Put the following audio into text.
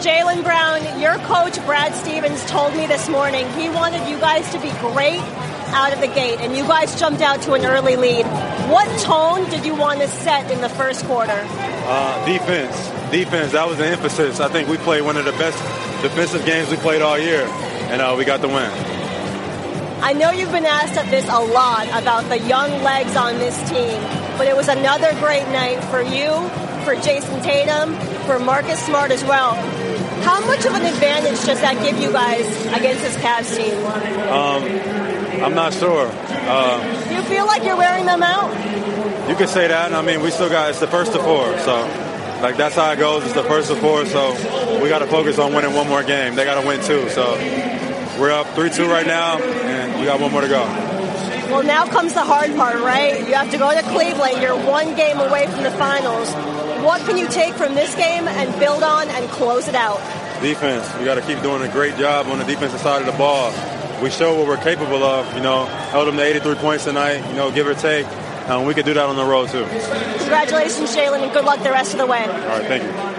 Jaylen Brown, your coach Brad Stevens told me this morning he wanted you guys to be great out of the gate, and you guys jumped out to an early lead. What tone did you want to set in the first quarter? Uh, defense. Defense. That was the emphasis. I think we played one of the best defensive games we played all year, and uh, we got the win. I know you've been asked at this a lot about the young legs on this team, but it was another great night for you, for Jayson Tatum, for Marcus Smart as well. How much of an advantage does that give you guys against this Cavs team? Um, I'm not sure. Uh, Do you feel like you're wearing them out? You can say that. I mean, we still got it's the first to four, so like that's how it goes. It's the first to four, so we got to focus on winning one more game. They got to win two, so we're up three two right now, and we got one more to go. Well, now comes the hard part, right? You have to go to Cleveland. You're one game away from the finals. What can you take from this game and build on and close it out? Defense. We got to keep doing a great job on the defensive side of the ball. We show what we're capable of. You know, held them to 83 points tonight. You know, give or take. Um, we could do that on the road too. Congratulations, Jaylen, and good luck the rest of the way. All right, thank you.